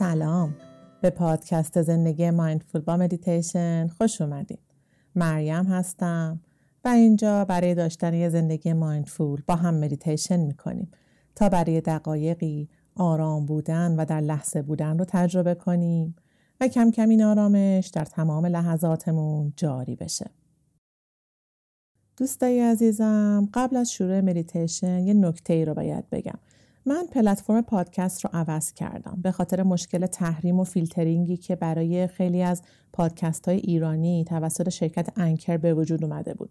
سلام. به پادکست زندگی mindful با مدیتیشن خوش اومدین. مریم هستم و اینجا برای داشتن یه زندگی مایندفول با هم مدیتیشن می‌کنیم تا برای دقایقی آرام بودن و در لحظه بودن رو تجربه کنیم و کم کم این آرامش در تمام لحظاتمون جاری بشه. دوستای عزیزم قبل از شروع مدیتیشن یه نکته ای رو باید بگم. من پلتفرم پادکست رو عوض کردم به خاطر مشکل تحریم و فیلترینگی که برای خیلی از پادکست های ایرانی توسط شرکت Anchor به وجود اومده بود.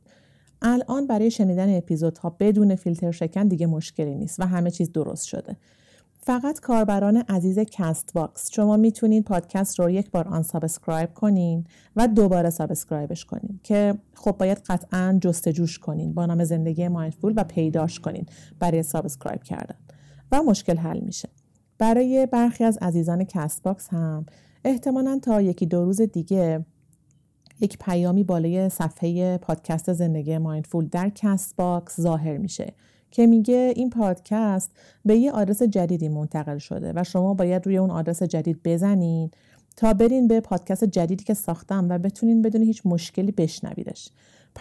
الان برای شنیدن اپیزودها بدون فیلتر شکن دیگه مشکلی نیست و همه چیز درست شده. فقط کاربران عزیز Castbox شما می‌تونید پادکست رو یک بار unsubscribe کنین و دوباره subscribe ش کنین که خب باید قطعا جستجوش کنین با نام زندگی mindful و پیداش کنین برای subscribe کردن. و مشکل حل میشه. برای برخی از عزیزان Castbox هم احتمالا تا یکی دو روز دیگه یک پیامی بالای صفحه پادکست زندگی mindful در Castbox ظاهر میشه که میگه این پادکست به یه آدرس جدیدی منتقل شده و شما باید روی اون آدرس جدید بزنین تا برین به پادکست جدیدی که ساختم و بتونین بدون هیچ مشکلی بشنویدش.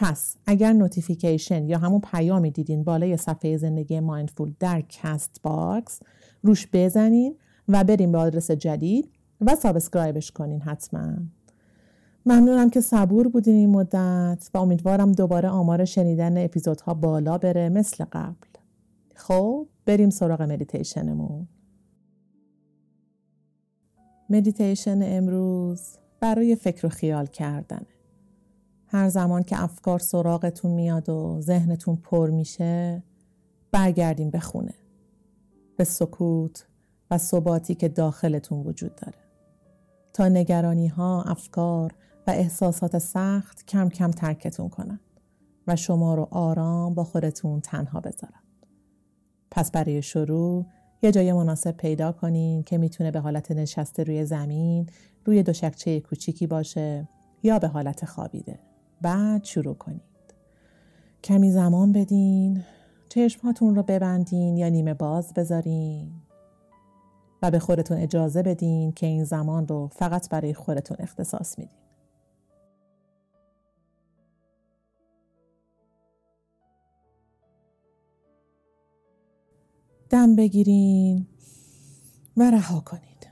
پس اگر notification یا همون پیامی دیدین بالای صفحه زندگی mindful در Castbox روش بزنین و برین به آدرس جدید و subscribe ش کنین حتما. ممنونم که صبور بودین این مدت و امیدوارم دوباره آمار شنیدن اپیزودها بالا بره مثل قبل. خب بریم سراغ مدیتیشنمون مدیتیشن امروز برای فکر و خیال کردنه. هر زمان که افکار سراغتون میاد و ذهنتون پر میشه برگردیم به خونه به سکوت و ثباتی که داخلتون وجود داره تا نگرانی ها، افکار و احساسات سخت کم کم ترکتون کنن و شما رو آرام با خودتون تنها بذارن. پس برای شروع یه جای مناسب پیدا کنین که می‌تونه به حالت نشسته روی زمین روی دو شکچه کوچیکی باشه یا به حالت خوابیده. بعد شروع کنید. کمی زمان بدین چشمهاتون رو ببندین یا نیمه باز بذارین و به خودتون اجازه بدین که این زمان رو فقط برای خودتون اختصاص میدین. دم بگیرین و رها کنید.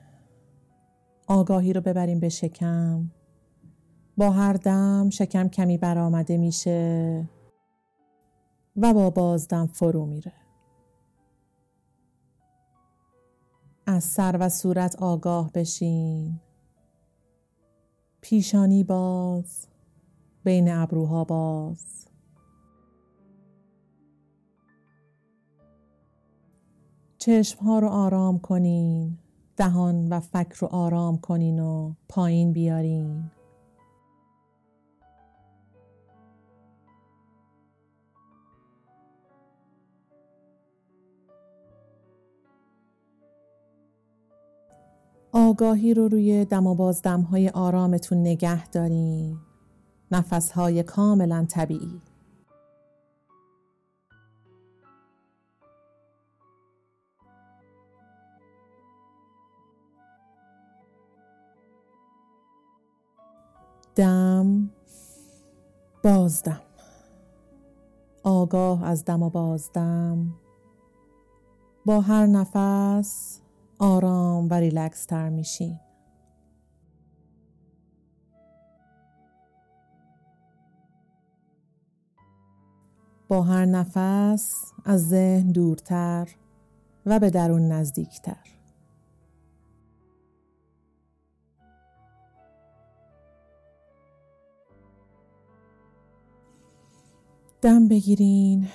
آگاهی رو ببریم به شکم. با هر دم شکم کمی برآمده میشه و با بازدم فرو میره. از سر و صورت آگاه بشین. پیشانی باز، بین ابروها باز. چشم ها رو آرام کنین. دهان و فکر رو آرام کنین و پایین بیارین. آگاهی رو روی دم و بازدم های آرامتون نگه دارین. نفس های کاملا طبیعی. دم بازدم. آگاه از دم و بازدم. با هر نفس آرام و ریلکس تر میشین با هر نفس از ذهن دورتر و به درون نزدیکتر. دم بگیرین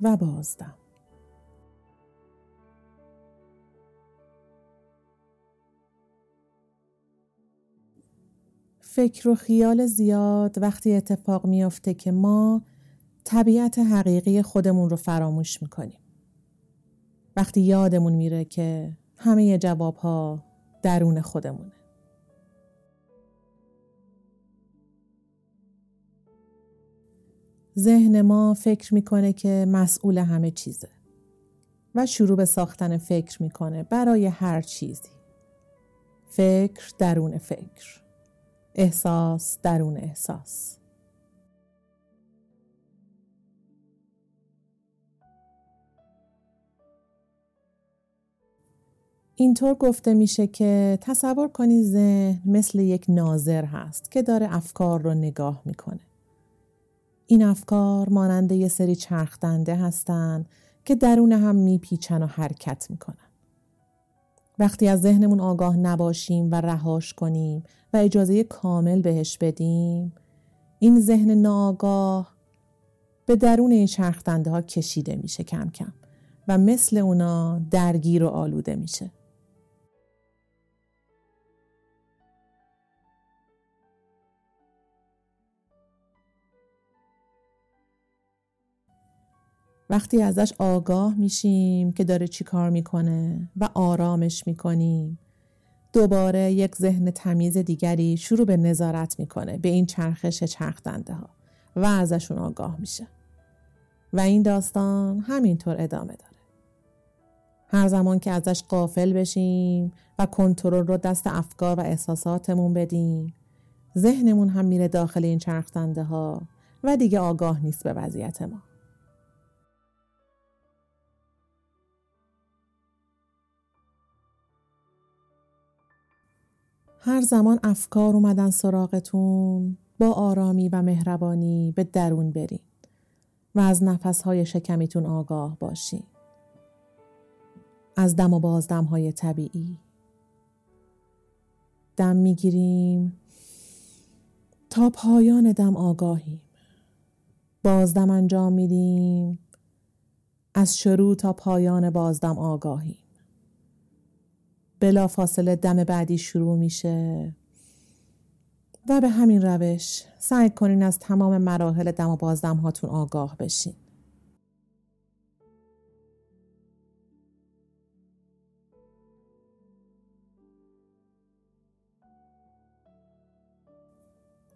و بازدم. فکر و خیال زیاد وقتی اتفاق میافته که ما طبیعت حقیقی خودمون رو فراموش می‌کنیم. وقتی یادمون میره که همه جواب ها درون خودمونه. ذهن ما فکر می‌کنه که مسئول همه چیزه و شروع به ساختن فکر می‌کنه برای هر چیزی. فکر درون فکر احساس درون احساس اینطور گفته میشه که تصور کنی ذهن مثل یک ناظر هست که داره افکار رو نگاه می‌کنه. این افکار مانند یه سری چرخدنده هستن که درون هم میپیچن و حرکت می‌کنن. وقتی از ذهنمون آگاه نباشیم و رهاش کنیم و اجازه کامل بهش بدیم این ذهن ناآگاه به درون این چرخدنده ها کشیده میشه کم کم و مثل اونا درگیر و آلوده میشه. وقتی ازش آگاه میشیم که داره چی کار می‌کنه و آرامش می‌کنیم. دوباره یک ذهن تمیز دیگری شروع به نظارت می‌کنه به این چرخش چرخدنده ها و ازشون آگاه میشه. و این داستان همینطور ادامه داره. هر زمان که ازش قافل بشیم و کنترل رو دست افکار و احساساتمون بدیم ذهنمون هم میره داخل این چرخدنده ها و دیگه آگاه نیست به وضعیت ما. هر زمان افکار اومدن سراغتون با آرامی و مهربانی به درون برین و از نفسهای شکمیتون آگاه باشین. از دم و بازدم های طبیعی. دم می‌گیریم تا پایان دم آگاهیم. بازدم انجام میدیم از شروع تا پایان بازدم آگاهیم. بلا فاصله دم بعدی شروع میشه. و به همین روش سعی کنین از تمام مراحل دم و بازدم هاتون آگاه بشین.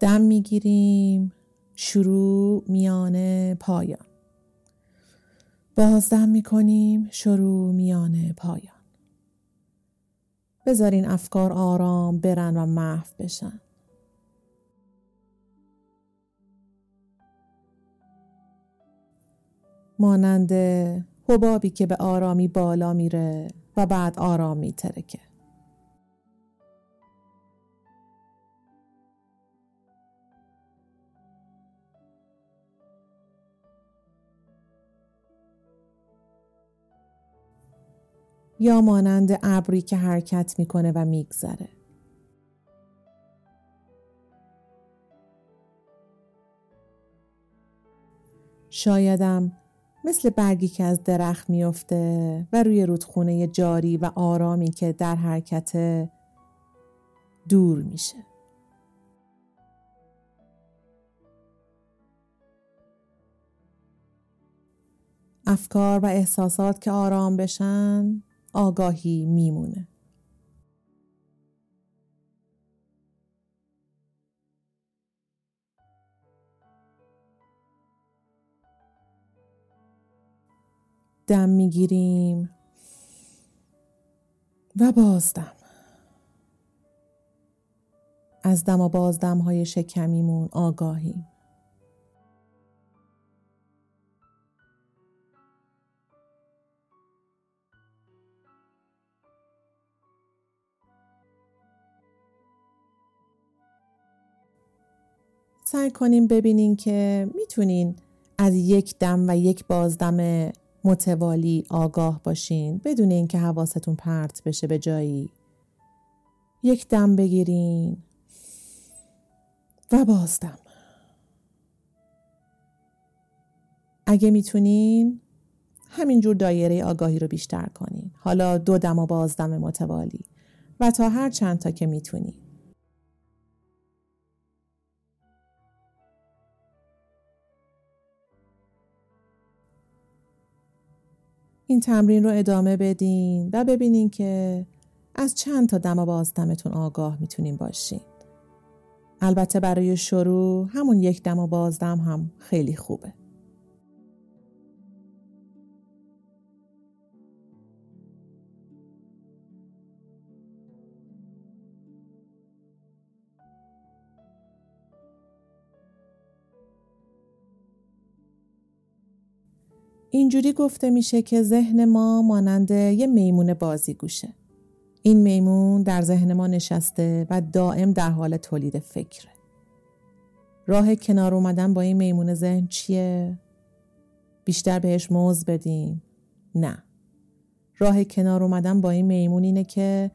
دم می‌گیریم شروع میانه پایان. بازدم می‌کنیم شروع میانه پایان. بذارین افکار آرام برن و محو بشن. مانند حبابی که به آرامی بالا میره و بعد آرام میترکه. یا مانند ابری که حرکت می‌کنه و میگذره. شایدم مثل برگی که از درخت میفته و روی رودخونه جاری و آرامی که در حرکت دور میشه. افکار و احساسات که آرام بشن آگاهی میمونه. دم می‌گیریم و بازدم از دم و بازدم های شکمیمون آگاهیم سعی کنیم ببینین که می‌تونین از یک دم و یک بازدم متوالی آگاه باشین بدون اینکه حواستون پرت بشه به جایی. یک دم بگیرین و بازدم. اگه می‌تونین همینجور دایره آگاهی رو بیشتر کنین. حالا دو دم و بازدم متوالی. و تا هر چند تا که می‌تونین. این تمرین رو ادامه بدین و ببینین که از چند تا دم و بازدمتون آگاه می‌تونین باشین. البته برای شروع همون یک دم و بازدم هم خیلی خوبه. اینجوری گفته میشه که ذهن ما مانند یه میمون بازیگوشه. این میمون در ذهن ما نشسته و دائم در حال تولید فکره. راه کنار اومدن با این میمون ذهن چیه؟ بیشتر بهش موز بدیم؟ نه. راه کنار اومدن با این میمون اینه که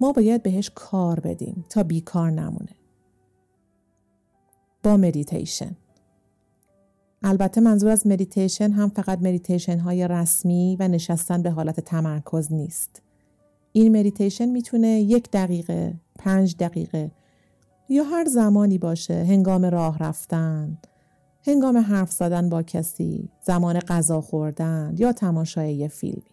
ما باید بهش کار بدیم تا بیکار نمونه. با مدیتیشن. البته منظور از مدیتیشن هم فقط مدیتیشن های رسمی و نشستن به حالت تمرکز نیست. این مدیتیشن می‌تونه یک دقیقه، پنج دقیقه یا هر زمانی باشه هنگام راه رفتن، هنگام حرف زدن با کسی، زمان غذا خوردن یا تماشای یه فیلمی.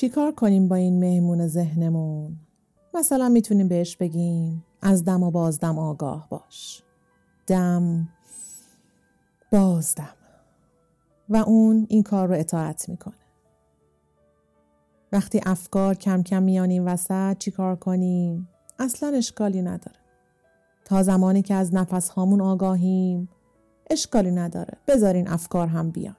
چیکار کنیم با این مهمون ذهنمون؟ مثلا می‌تونیم بهش بگیم از دم و بازدم آگاه باش. دم بازدم و اون این کار رو اطاعت می‌کنه. وقتی افکار کم کم میان این وسط چیکار کنیم؟ اصلا اشکالی نداره. تا زمانی که از نفس هامون آگاهیم اشکالی نداره. بذارین افکار هم بیان.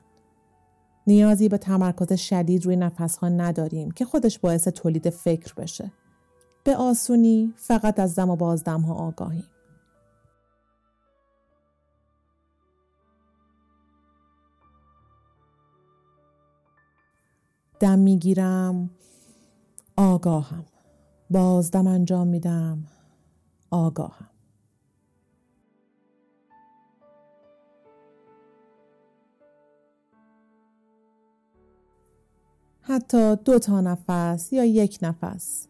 نیازی به تمرکز شدید روی نفس ها نداریم که خودش باعث تولید فکر بشه. به آسونی فقط از دم و بازدم ها آگاهیم. دم می‌گیرم آگاهم بازدم انجام میدم آگاهم حتی دو تا نفس یا یک نفس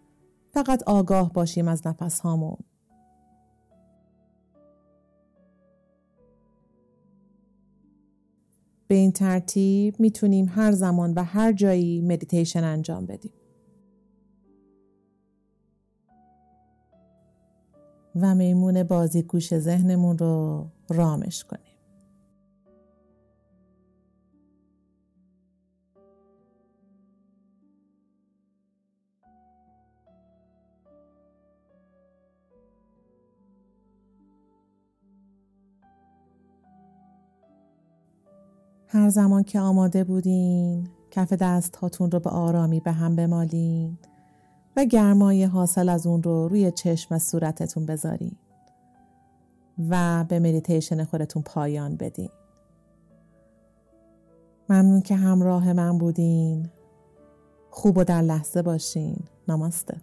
فقط آگاه باشیم از نفس هامون به این ترتیب می‌تونیم هر زمان و هر جایی مدیتیشن انجام بدیم. و میمون بازی گوش ذهنمون رو رامش کنیم. هر زمان که آماده بودین کف دست هاتون رو به آرامی به هم بمالین و گرمای حاصل از اون رو روی چشم و صورتتون بذارین و به مدیتیشن خودتون پایان بدین. ممنون که همراه من بودین. خوب و در لحظه باشین. نماسته.